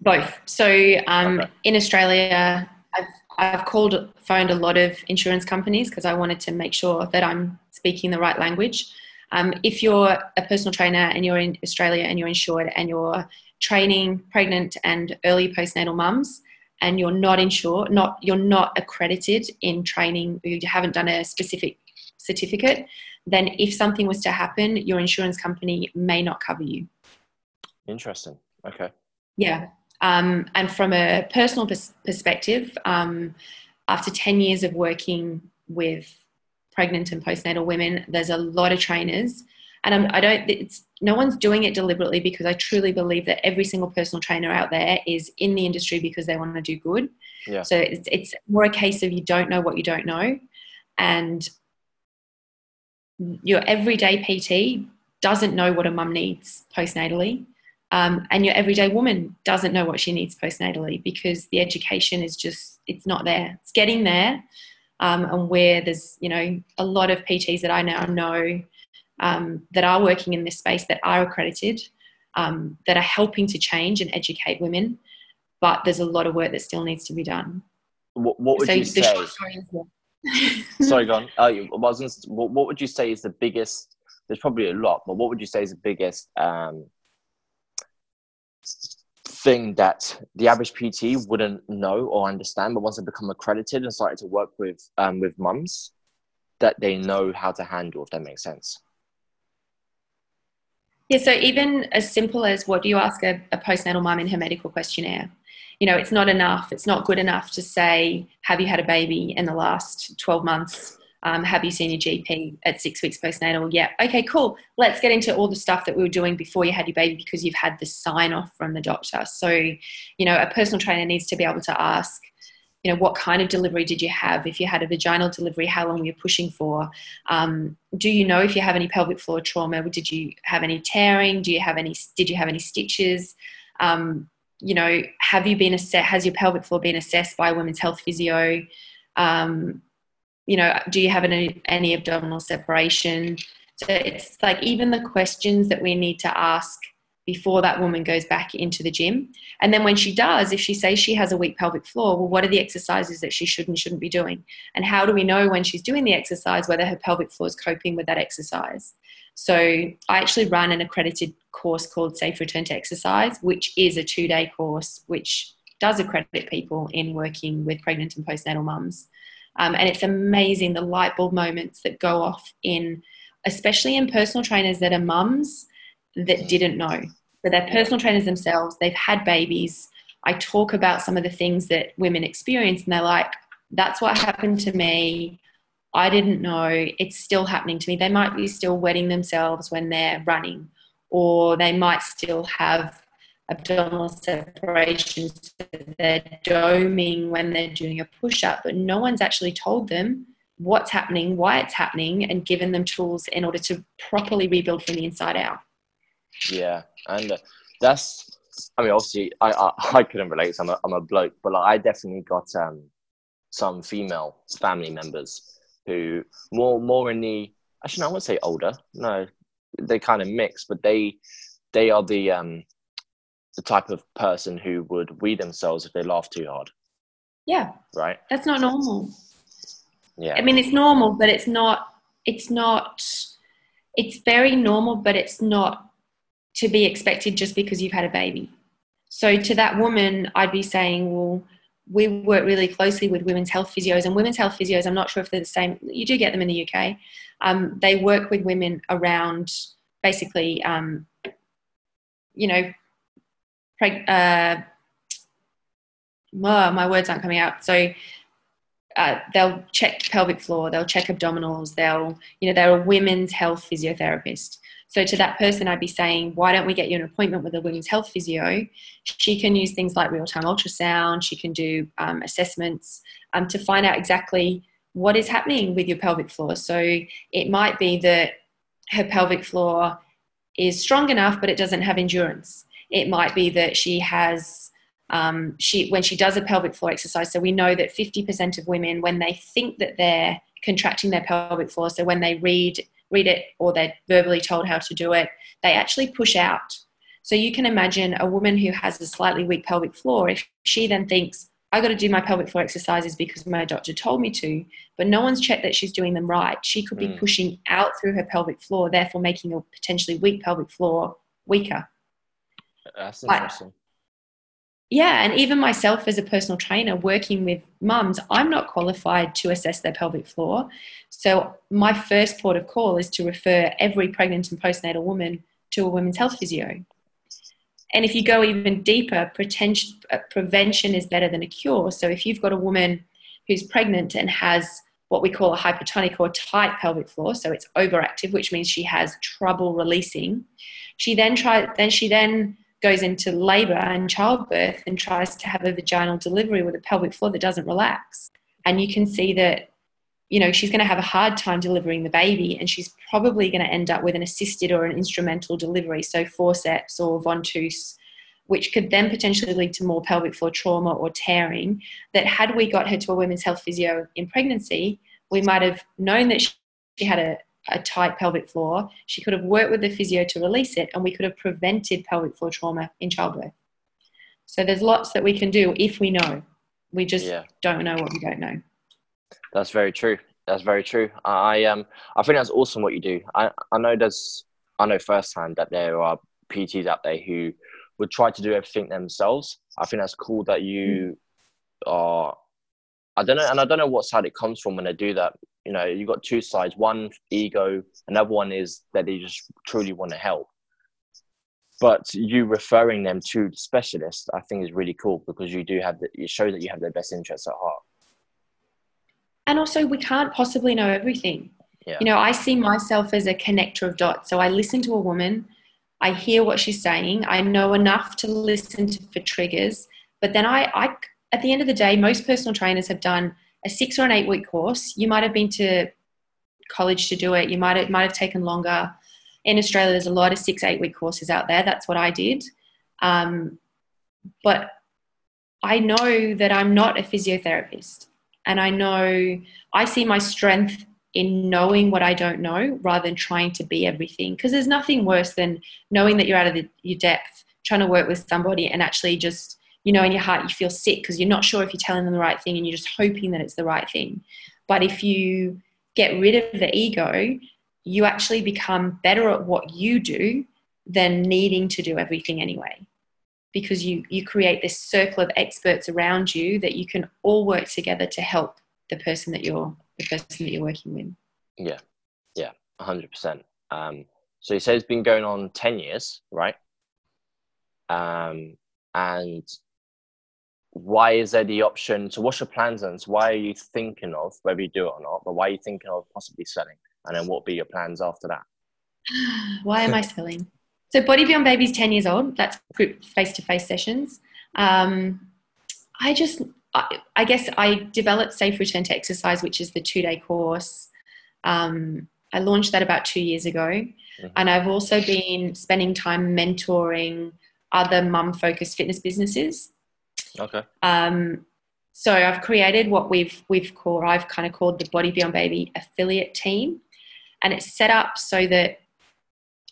Both. So um, okay. in Australia, I've, I've called, phoned a lot of insurance companies because I wanted to make sure that I'm speaking the right language. Um, if you're a personal trainer and you're in Australia and you're insured and you're training pregnant and early postnatal mums, and you're not insured, not you're not accredited in training, you haven't done a specific certificate, then if something was to happen, your insurance company may not cover you. Interesting. Okay. Yeah. Um, and from a personal pers- perspective, um, after 10 years of working with pregnant and postnatal women, there's a lot of trainers. And I'm, I do not it's, no one's doing it deliberately because I truly believe that every single personal trainer out there is in the industry because they want to do good. Yeah. So it's, it's more a case of you don't know what you don't know. And your everyday PT doesn't know what a mum needs postnatally. Um, and your everyday woman doesn't know what she needs postnatally because the education is just it's not there it's getting there um, and where there's you know a lot of pts that i now know um, that are working in this space that are accredited um, that are helping to change and educate women but there's a lot of work that still needs to be done what, what would so you say sorry go on uh, what, what would you say is the biggest there's probably a lot but what would you say is the biggest um, thing that the average PT wouldn't know or understand, but once they become accredited and started to work with um, with mums, that they know how to handle. If that makes sense. Yeah. So even as simple as what do you ask a, a postnatal mum in her medical questionnaire? You know, it's not enough. It's not good enough to say, "Have you had a baby in the last twelve months?" Um, have you seen your GP at six weeks postnatal? Yeah. Okay, cool. Let's get into all the stuff that we were doing before you had your baby because you've had the sign off from the doctor. So, you know, a personal trainer needs to be able to ask, you know, what kind of delivery did you have? If you had a vaginal delivery, how long were you pushing for? Um, do you know if you have any pelvic floor trauma? Did you have any tearing? Do you have any? Did you have any stitches? Um, you know, have you been assessed? Has your pelvic floor been assessed by a women's health physio? Um, you know, do you have any, any abdominal separation? So it's like even the questions that we need to ask before that woman goes back into the gym. And then when she does, if she says she has a weak pelvic floor, well, what are the exercises that she should and shouldn't be doing? And how do we know when she's doing the exercise whether her pelvic floor is coping with that exercise? So I actually run an accredited course called Safe Return to Exercise, which is a two day course which does accredit people in working with pregnant and postnatal mums. Um, and it's amazing the light bulb moments that go off in, especially in personal trainers that are mums that didn't know. So they're personal trainers themselves, they've had babies. I talk about some of the things that women experience, and they're like, that's what happened to me. I didn't know. It's still happening to me. They might be still wetting themselves when they're running, or they might still have abdominal separations, they're doming when they're doing a push up, but no one's actually told them what's happening, why it's happening, and given them tools in order to properly rebuild from the inside out. Yeah, and uh, that's, I mean, obviously, I, I, I couldn't relate. I'm a, I'm a bloke, but like, I definitely got um, some female family members who more more in the actually, no, I wouldn't say older. No, they kind of mix, but they they are the um the type of person who would weed themselves if they laugh too hard. Yeah. Right. That's not normal. Yeah. I mean, it's normal, but it's not, it's not, it's very normal, but it's not to be expected just because you've had a baby. So to that woman, I'd be saying, well, we work really closely with women's health physios and women's health physios. I'm not sure if they're the same. You do get them in the UK. Um, they work with women around basically, um, you know, preg- uh, oh, my words aren't coming out. So uh, they'll check pelvic floor, they'll check abdominals, they'll, you know, they're a women's health physiotherapist. So to that person, I'd be saying, why don't we get you an appointment with a women's health physio? She can use things like real-time ultrasound. She can do um, assessments um, to find out exactly what is happening with your pelvic floor. So it might be that her pelvic floor is strong enough, but it doesn't have endurance. It might be that she has um, she when she does a pelvic floor exercise. So we know that 50% of women, when they think that they're contracting their pelvic floor, so when they read read it or they're verbally told how to do it, they actually push out. So you can imagine a woman who has a slightly weak pelvic floor, if she then thinks, I got to do my pelvic floor exercises because my doctor told me to, but no one's checked that she's doing them right. She could be mm. pushing out through her pelvic floor, therefore making a potentially weak pelvic floor weaker. That's interesting. Yeah, and even myself as a personal trainer working with mums, I'm not qualified to assess their pelvic floor. So my first port of call is to refer every pregnant and postnatal woman to a women's health physio. And if you go even deeper, uh, prevention is better than a cure. So if you've got a woman who's pregnant and has what we call a hypertonic or tight pelvic floor, so it's overactive, which means she has trouble releasing. She then try, then she then goes into labor and childbirth and tries to have a vaginal delivery with a pelvic floor that doesn't relax. And you can see that, you know, she's going to have a hard time delivering the baby and she's probably going to end up with an assisted or an instrumental delivery, so forceps or ventouse which could then potentially lead to more pelvic floor trauma or tearing. That had we got her to a women's health physio in pregnancy, we might have known that she had a, a tight pelvic floor. She could have worked with the physio to release it, and we could have prevented pelvic floor trauma in childbirth. So there's lots that we can do if we know. We just yeah. don't know what we don't know. That's very true. That's very true. I um I think that's awesome what you do. I I know there's I know firsthand that there are PTs out there who would try to do everything themselves. I think that's cool that you are. I don't know, and I don't know what side it comes from when they do that. You know, you got two sides: one ego, another one is that they just truly want to help. But you referring them to specialists, I think, is really cool because you do have the, it shows that you have their best interests at heart. And also, we can't possibly know everything. Yeah. You know, I see myself as a connector of dots. So I listen to a woman I hear what she's saying. I know enough to listen to for triggers. But then I, I, at the end of the day, most personal trainers have done a six or an eight week course. You might have been to college to do it. You might have, might have taken longer. In Australia, there's a lot of six, eight week courses out there. That's what I did. Um, but I know that I'm not a physiotherapist. And I know I see my strength in knowing what I don't know rather than trying to be everything. Because there's nothing worse than knowing that you're out of the, your depth, trying to work with somebody and actually just, you know, in your heart you feel sick because you're not sure if you're telling them the right thing and you're just hoping that it's the right thing. But if you get rid of the ego, you actually become better at what you do than needing to do everything anyway. Because you, you create this circle of experts around you that you can all work together to help the person that you're the person that you're working with. Yeah, yeah, hundred percent. Um, so you say it's been going on ten years, right? Um, and why is there the option? So what's your plans and why are you thinking of whether you do it or not? But why are you thinking of possibly selling? And then what will be your plans after that? why am I selling? So Body Beyond Baby's ten years old. That's group face to face sessions. Um, I just I, I guess I developed Safe Return to Exercise, which is the two day course. Um, I launched that about two years ago. Mm-hmm. And I've also been spending time mentoring other mum focused fitness businesses. Okay. Um, so I've created what we've we've called I've kind of called the Body Beyond Baby affiliate team, and it's set up so that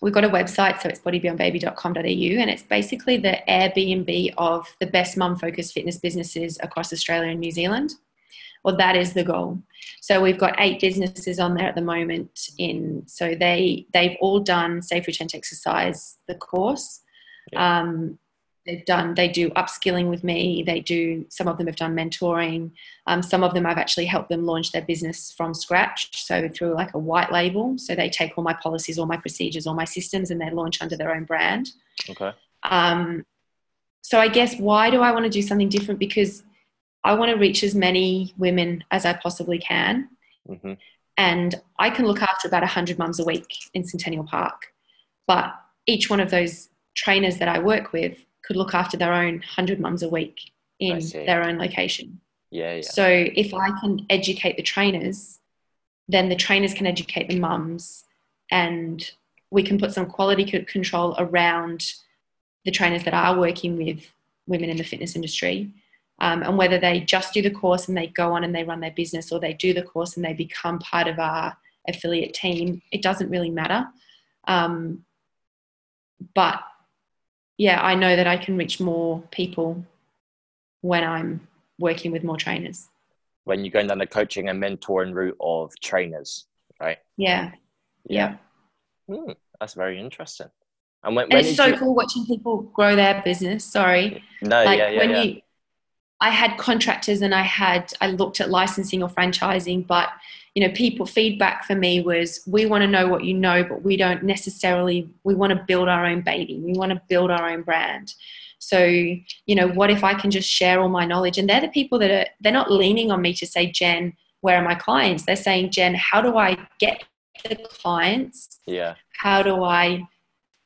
we've got a website, so it's bodybeyondbaby.com.au, and it's basically the Airbnb of the best mum focused fitness businesses across Australia and New Zealand. Well, that is the goal. So we've got eight businesses on there at the moment. In so they they've all done safe return to exercise the course. Yeah. Um, they've done they do upskilling with me they do some of them have done mentoring. Um, some of them i've actually helped them launch their business from scratch so through like a white label. So they take all my policies all my procedures all my systems and they launch under their own brand. Okay. Um, so i guess why do i want to do something different? Because i want to reach as many women as i possibly can. Mm-hmm. and i can look after about 100 mums a week in centennial park. But each one of those trainers that i work with could look after their own 100 mums a week in their own location. Yeah, yeah. So if I can educate the trainers, then the trainers can educate the mums and we can put some quality control around the trainers that are working with women in the fitness industry. Um, and whether they just do the course and they go on and they run their business or they do the course and they become part of our affiliate team, it doesn't really matter. Um, but yeah, I know that I can reach more people when I'm working with more trainers. When you're going down the coaching and mentoring route of trainers, right? Yeah. Yeah. Hmm, that's very interesting. And when, And when it's so you- cool watching people grow their business. Sorry. No, like yeah, yeah, when yeah. you I had contractors and I had I looked at licensing or franchising, but you know, people feedback for me was we want to know what you know, but we don't necessarily we want to build our own baby. We want to build our own brand. So, you know, what if I can just share all my knowledge? And they're the people that are they're not leaning on me to say, Jen, where are my clients? They're saying, Jen, how do I get the clients? yeah, how do I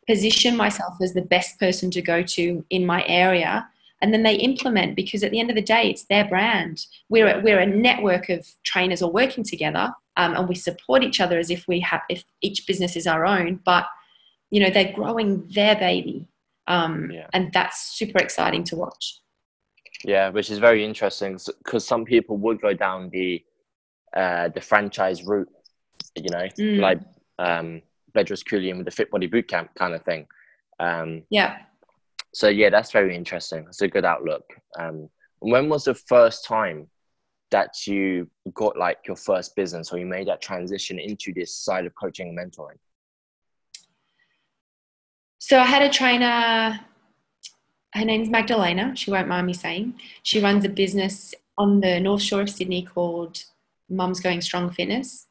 position myself as the best person to go to in my area? And then they implement because at the end of the day, it's their brand. We're, a, we're a network of trainers all working together um, and we support each other as if we have, if each business is our own, but you know, they're growing their baby. Um, Yeah. And that's super exciting to watch. yeah, which is very interesting because some people would go down the uh, the franchise route, you know, Mm. like um, Bedros Keuilian with the Fit Body Bootcamp kind of thing. Um, Yeah. So yeah, that's very interesting. It's a good outlook. Um, when was the first time that you got like your first business or you made that transition into this side of coaching and mentoring? So I had a trainer. Her name's Magdalena. She won't mind me saying. She runs a business on the North Shore of Sydney called Mums Going Strong Fitness.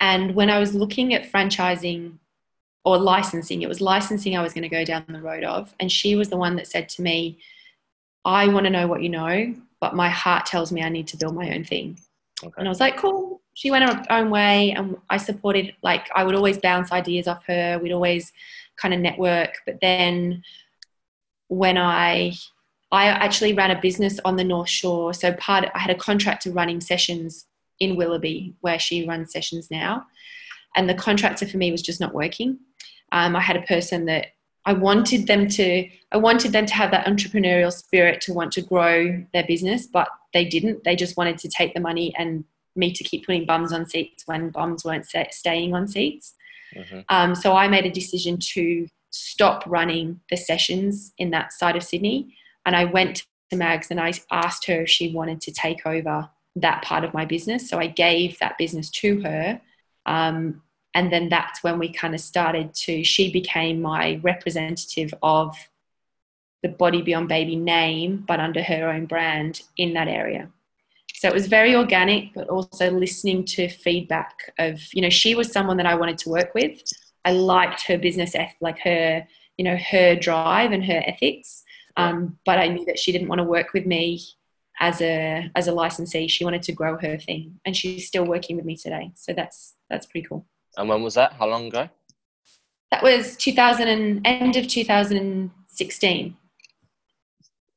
And when I was looking at franchising or licensing, it was licensing I was going to go down the road of. And she was the one that said to me, I want to know what you know, but my heart tells me I need to build my own thing. Okay. And I was like, cool. She went her own way, and I supported. Like, I would always bounce ideas off her. We'd always kind of network. But then, when I, I actually ran a business on the North Shore. So part, I had a contractor running sessions in Willoughby, where she runs sessions now, and the contractor for me was just not working. Um, I had a person that I wanted them to. I wanted them to have that entrepreneurial spirit to want to grow their business, but they didn't. They just wanted to take the money and me to keep putting bums on seats when bums weren't sta- staying on seats. hmm Um, so I made a decision to stop running the sessions in that side of Sydney. And I went to Mags and I asked her if she wanted to take over that part of my business. So I gave that business to her. Um, and then that's when we kind of started to, she became my representative of the Body Beyond Baby name, but under her own brand in that area. So it was very organic, but also listening to feedback of, you know, she was someone that I wanted to work with. I liked her business, like her, you know, her drive and her ethics. Um, but I knew that she didn't want to work with me as a as a licensee. She wanted to grow her thing, and she's still working with me today. So that's that's pretty cool. And when was that? How long ago? That was 2000 and end of 2016.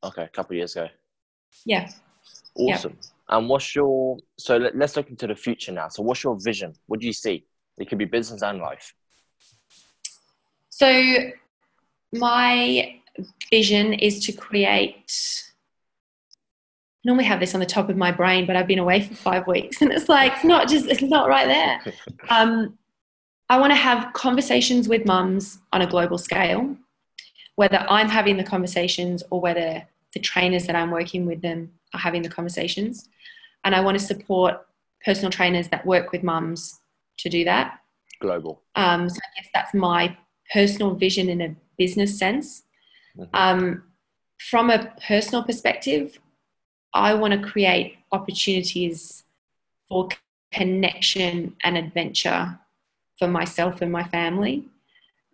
Okay, a couple of years ago. Yeah. Yeah. Awesome. And what's your so let, let's look into the future now. So what's your vision? What do you see? It could be business and life. So my vision is to create. I normally have this on the top of my brain, but I've been away for five weeks, and it's like it's not just it's not right there. Um, I want to have conversations with mums on a global scale, whether I'm having the conversations or whether the trainers that I'm working with them are having the conversations, and I want to support personal trainers that work with mums to do that. Global. Um, so I guess that's my personal vision in a business sense. Mhm. Um, from a personal perspective, I want to create opportunities for connection and adventure for myself and my family.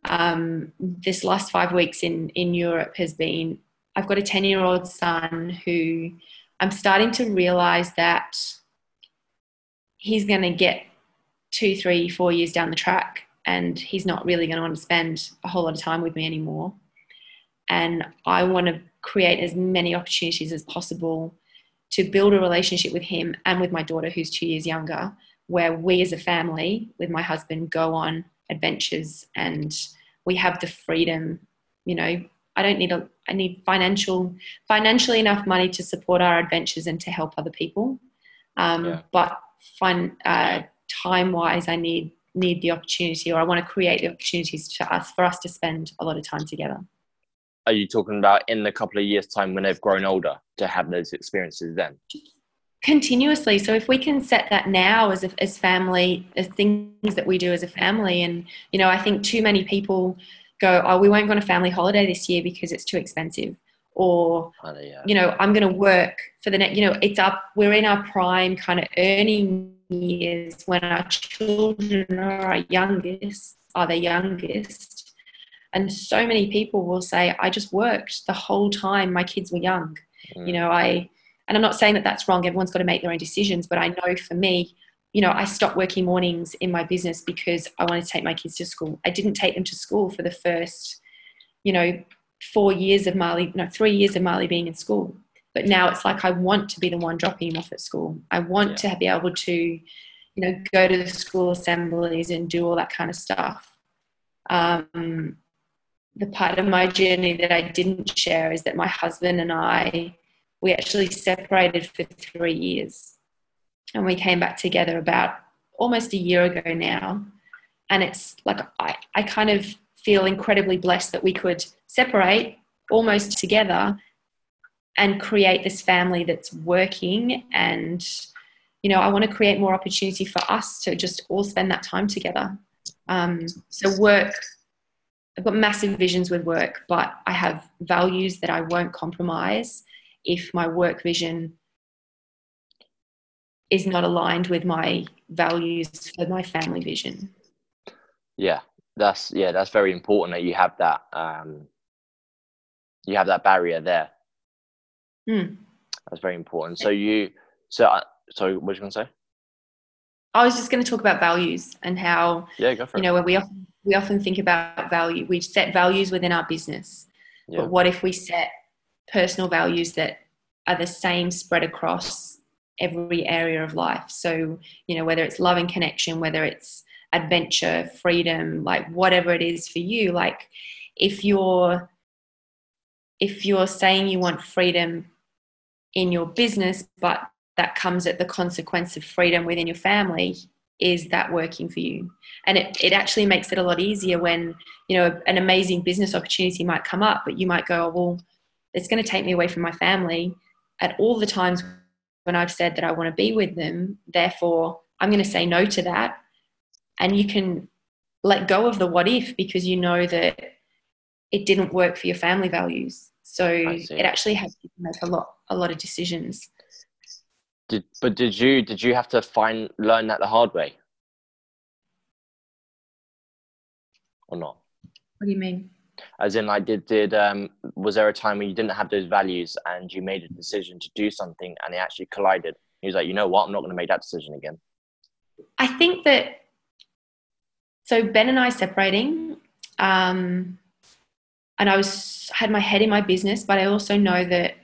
Um, this last five weeks in, in Europe has been, I've got a 10 year old son who I'm starting to realize that he's going to get two, three, four years down the track and he's not really going to want to spend a whole lot of time with me anymore. And I want to create as many opportunities as possible to build a relationship with him and with my daughter, who's two years younger, where we as a family, with my husband, go on adventures and we have the freedom. You know, I don't need a, I need financial, financially enough money to support our adventures and to help other people. Um, Yeah. But fun, uh, time wise, I need need the opportunity, or I want to create the opportunities to us for us to spend a lot of time together. are you talking about in a couple of years' time when they've grown older to have those experiences then? Continuously. So if we can set that now as a, as family, as things that we do as a family, and you know, I think too many people go, oh, we won't go on a family holiday this year because it's too expensive, or you know, I'm going to work for the next. You know, it's up. We're in our prime kind of earning years when our children are our youngest, are the youngest and so many people will say, I just worked the whole time my kids were young. Mm. You know, I, and I'm not saying that that's wrong. Everyone's got to make their own decisions. But I know for me, you know, I stopped working mornings in my business because I wanted to take my kids to school. I didn't take them to school for the first, you know, four years of Marley, no, three years of Marley being in school. But now it's like I want to be the one dropping him off at school. I want yeah. to be able to, you know, go to the school assemblies and do all that kind of stuff. Um, the part of my journey that I didn't share is that my husband and I, we actually separated for three years. And we came back together about almost a year ago now. And it's like I, I kind of feel incredibly blessed that we could separate almost together and create this family that's working and you know i want to create more opportunity for us to just all spend that time together um, so work I've got massive visions with work, but I have values that I won't compromise if my work vision is not aligned with my values for my family vision. Yeah, that's yeah, that's very important that you have that um, you have that barrier there. Mm. That's very important. So you, so uh, sorry, what was you going to say? I was just going to talk about values and how yeah, go for you it. know when we often we often think about value. We set values within our business, yeah. but what if we set personal values that are the same spread across every area of life? So you know whether it's love and connection, whether it's adventure, freedom, like whatever it is for you. Like if you're if you're saying you want freedom in your business, but that comes at the consequence of freedom within your family, is that working for you? And it, it actually makes it a lot easier when, you know, an amazing business opportunity might come up, but you might go, oh, well, it's going to take me away from my family at all the times when I've said that I want to be with them. Therefore, I'm going to say no to that. And you can let go of the what if because you know that it didn't work for your family values. So it actually has to make a lot a lot of decisions. Did, but did you did you have to find learn that the hard way, or not? What do you mean? As in, like, did did um, was there a time when you didn't have those values and you made a decision to do something and it actually collided? He was like, you know what, I'm not going to make that decision again. I think that so Ben and I separating, um, and I was had my head in my business, but I also know that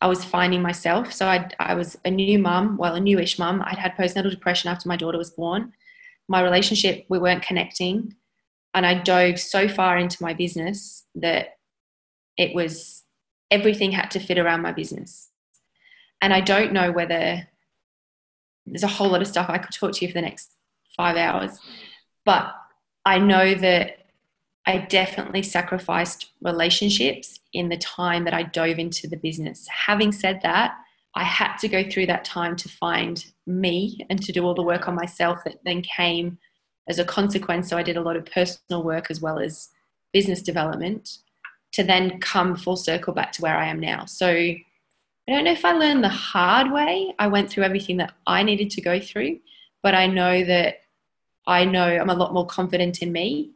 I was finding myself. So I, I was a new mum, well, a newish mum. I'd had postnatal depression after my daughter was born. My relationship, we weren't connecting. And I dove so far into my business that it was everything had to fit around my business. And I don't know whether there's a whole lot of stuff I could talk to you for the next five hours, but I know that I definitely sacrificed relationships in the time that I dove into the business. Having said that, I had to go through that time to find me and to do all the work on myself that then came as a consequence. So I did a lot of personal work as well as business development to then come full circle back to where I am now. So I don't know if I learned the hard way. I went through everything that I needed to go through, but I know that I know I'm a lot more confident in me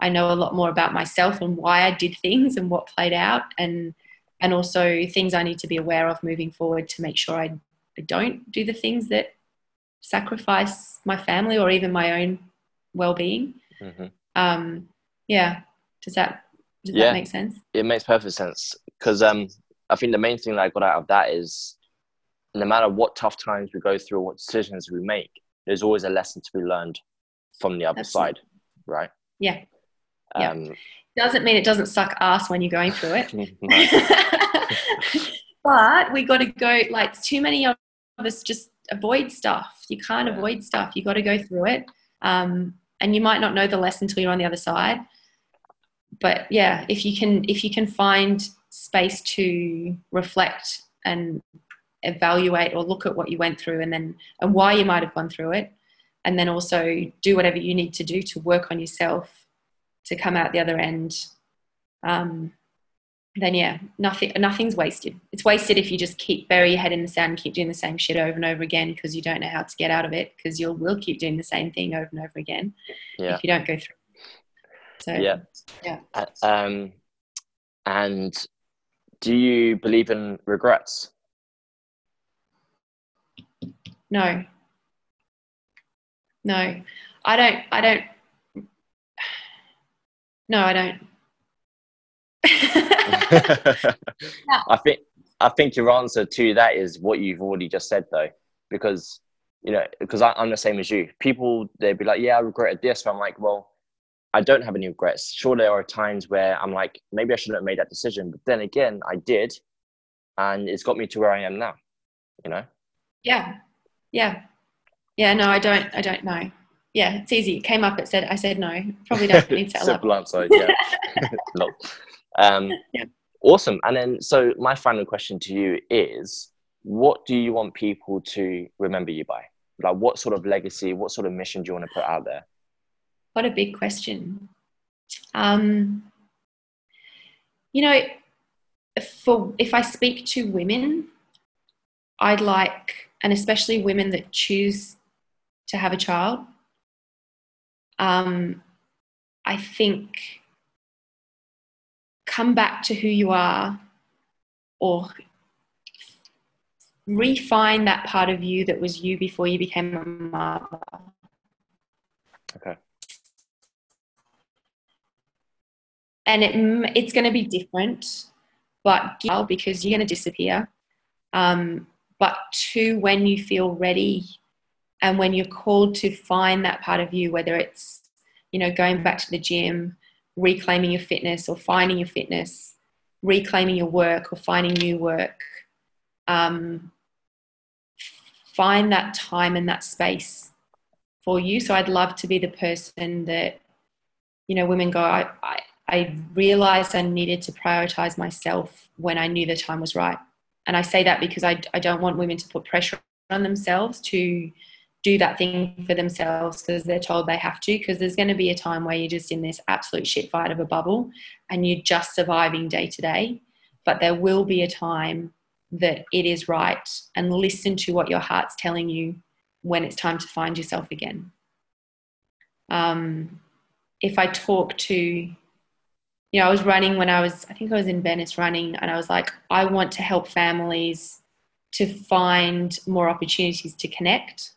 I know a lot more about myself and why I did things and what played out, and and also things I need to be aware of moving forward to make sure I, I don't do the things that sacrifice my family or even my own well-being. Mm-hmm. Um, yeah, does that does yeah, that make sense? It makes perfect sense because um, I think the main thing that I got out of that is no matter what tough times we go through, what decisions we make, there's always a lesson to be learned from the other Absolutely. side, right? Yeah, yeah. Um, doesn't mean it doesn't suck ass when you're going through it. but we got to go, like, too many of us just avoid stuff. You can't yeah. avoid stuff. You got to go through it. Um, and you might not know the lesson until you're on the other side. but yeah, if you can if you can find space to reflect and evaluate or look at what you went through and then and why you might have gone through it and then also do whatever you need to do to work on yourself to come out the other end um, then yeah nothing nothing's wasted. It's wasted if you just keep bury your head in the sand and keep doing the same shit over and over again because you don't know how to get out of it because you will keep doing the same thing over and over again yeah. if you don't go through so yeah. yeah. Uh, um, and do you believe in regrets? No. No. I don't i don't no i don't I think I think your answer to that is what you've already just said though, because you know, because I'm the same as you. People they'd be like, "Yeah, I regretted this," but I'm like, "Well, I don't have any regrets. Sure, there are times where I'm like, maybe I shouldn't have made that decision, but then again, I did, and it's got me to where I am now. You know? Yeah, yeah, yeah. No, I don't. I don't know. Yeah, it's easy. It came up. It said. I said no. Probably don't need to. Simple answer. Yeah. no. Um, yeah. Awesome. And then, so my final question to you is what do you want people to remember you by? Like, what sort of legacy, what sort of mission do you want to put out there? What a big question. Um, you know, for if I speak to women, I'd like, and especially women that choose to have a child, um, I think come back to who you are or refine that part of you that was you before you became a mother. Okay. And it, it's going to be different, but because you're going to disappear. Um, but two, when you feel ready and when you're called to find that part of you, whether it's, you know, going back to the gym, reclaiming your fitness or finding your fitness, reclaiming your work or finding new work. Um, find that time and that space for you. So I'd love to be the person that, you know, women go, I, I, I realized I needed to prioritize myself when I knew the time was right. And I say that because I, I don't want women to put pressure on themselves to do that thing for themselves because they're told they have to because there's going to be a time where you're just in this absolute shit fight of a bubble and you're just surviving day to day. But there will be a time that it is right and listen to what your heart's telling you when it's time to find yourself again. Um, if i talk to you know i was running when i was i think i was in venice running and i was like i want to help families to find more opportunities to connect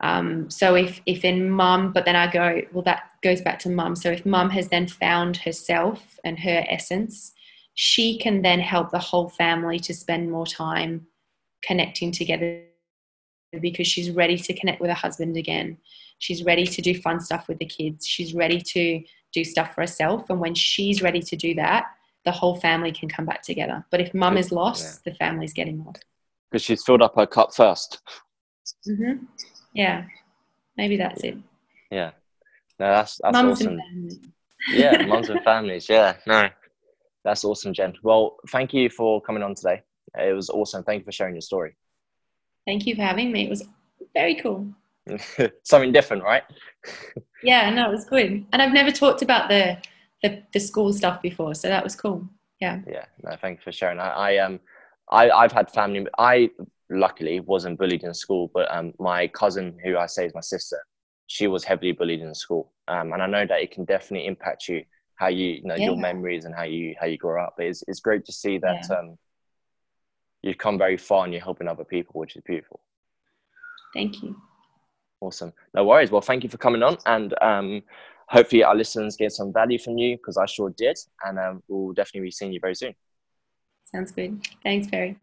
um, so if if in mum, but then I go, well, that goes back to mum. So if mum has then found herself and her essence, she can then help the whole family to spend more time connecting together because she's ready to connect with her husband again. She's ready to do fun stuff with the kids. She's ready to do stuff for herself. And when she's ready to do that, the whole family can come back together. But if mum is lost, yeah. the family's getting lost. Because she's filled up her cup 1st mm-hmm. Yeah, maybe that's it. Yeah, no, that's that's mums awesome. yeah, mums and families. Yeah, no, that's awesome, Jen. Well, thank you for coming on today. It was awesome. Thank you for sharing your story. Thank you for having me. It was very cool. Something different, right? yeah, no, it was good. And I've never talked about the, the the school stuff before, so that was cool. Yeah. Yeah. No, thank you for sharing. I, I um, I I've had family. I luckily wasn't bullied in school, but um, my cousin, who I say is my sister, she was heavily bullied in school, um, and I know that it can definitely impact you, how you, you know, yeah. your memories and how you how you grow up. But it's it's great to see that yeah. um, you've come very far and you're helping other people, which is beautiful. Thank you. Awesome. No worries. Well, thank you for coming on, and um, hopefully our listeners get some value from you because I sure did, and um, we'll definitely be seeing you very soon. Sounds good. Thanks, Barry.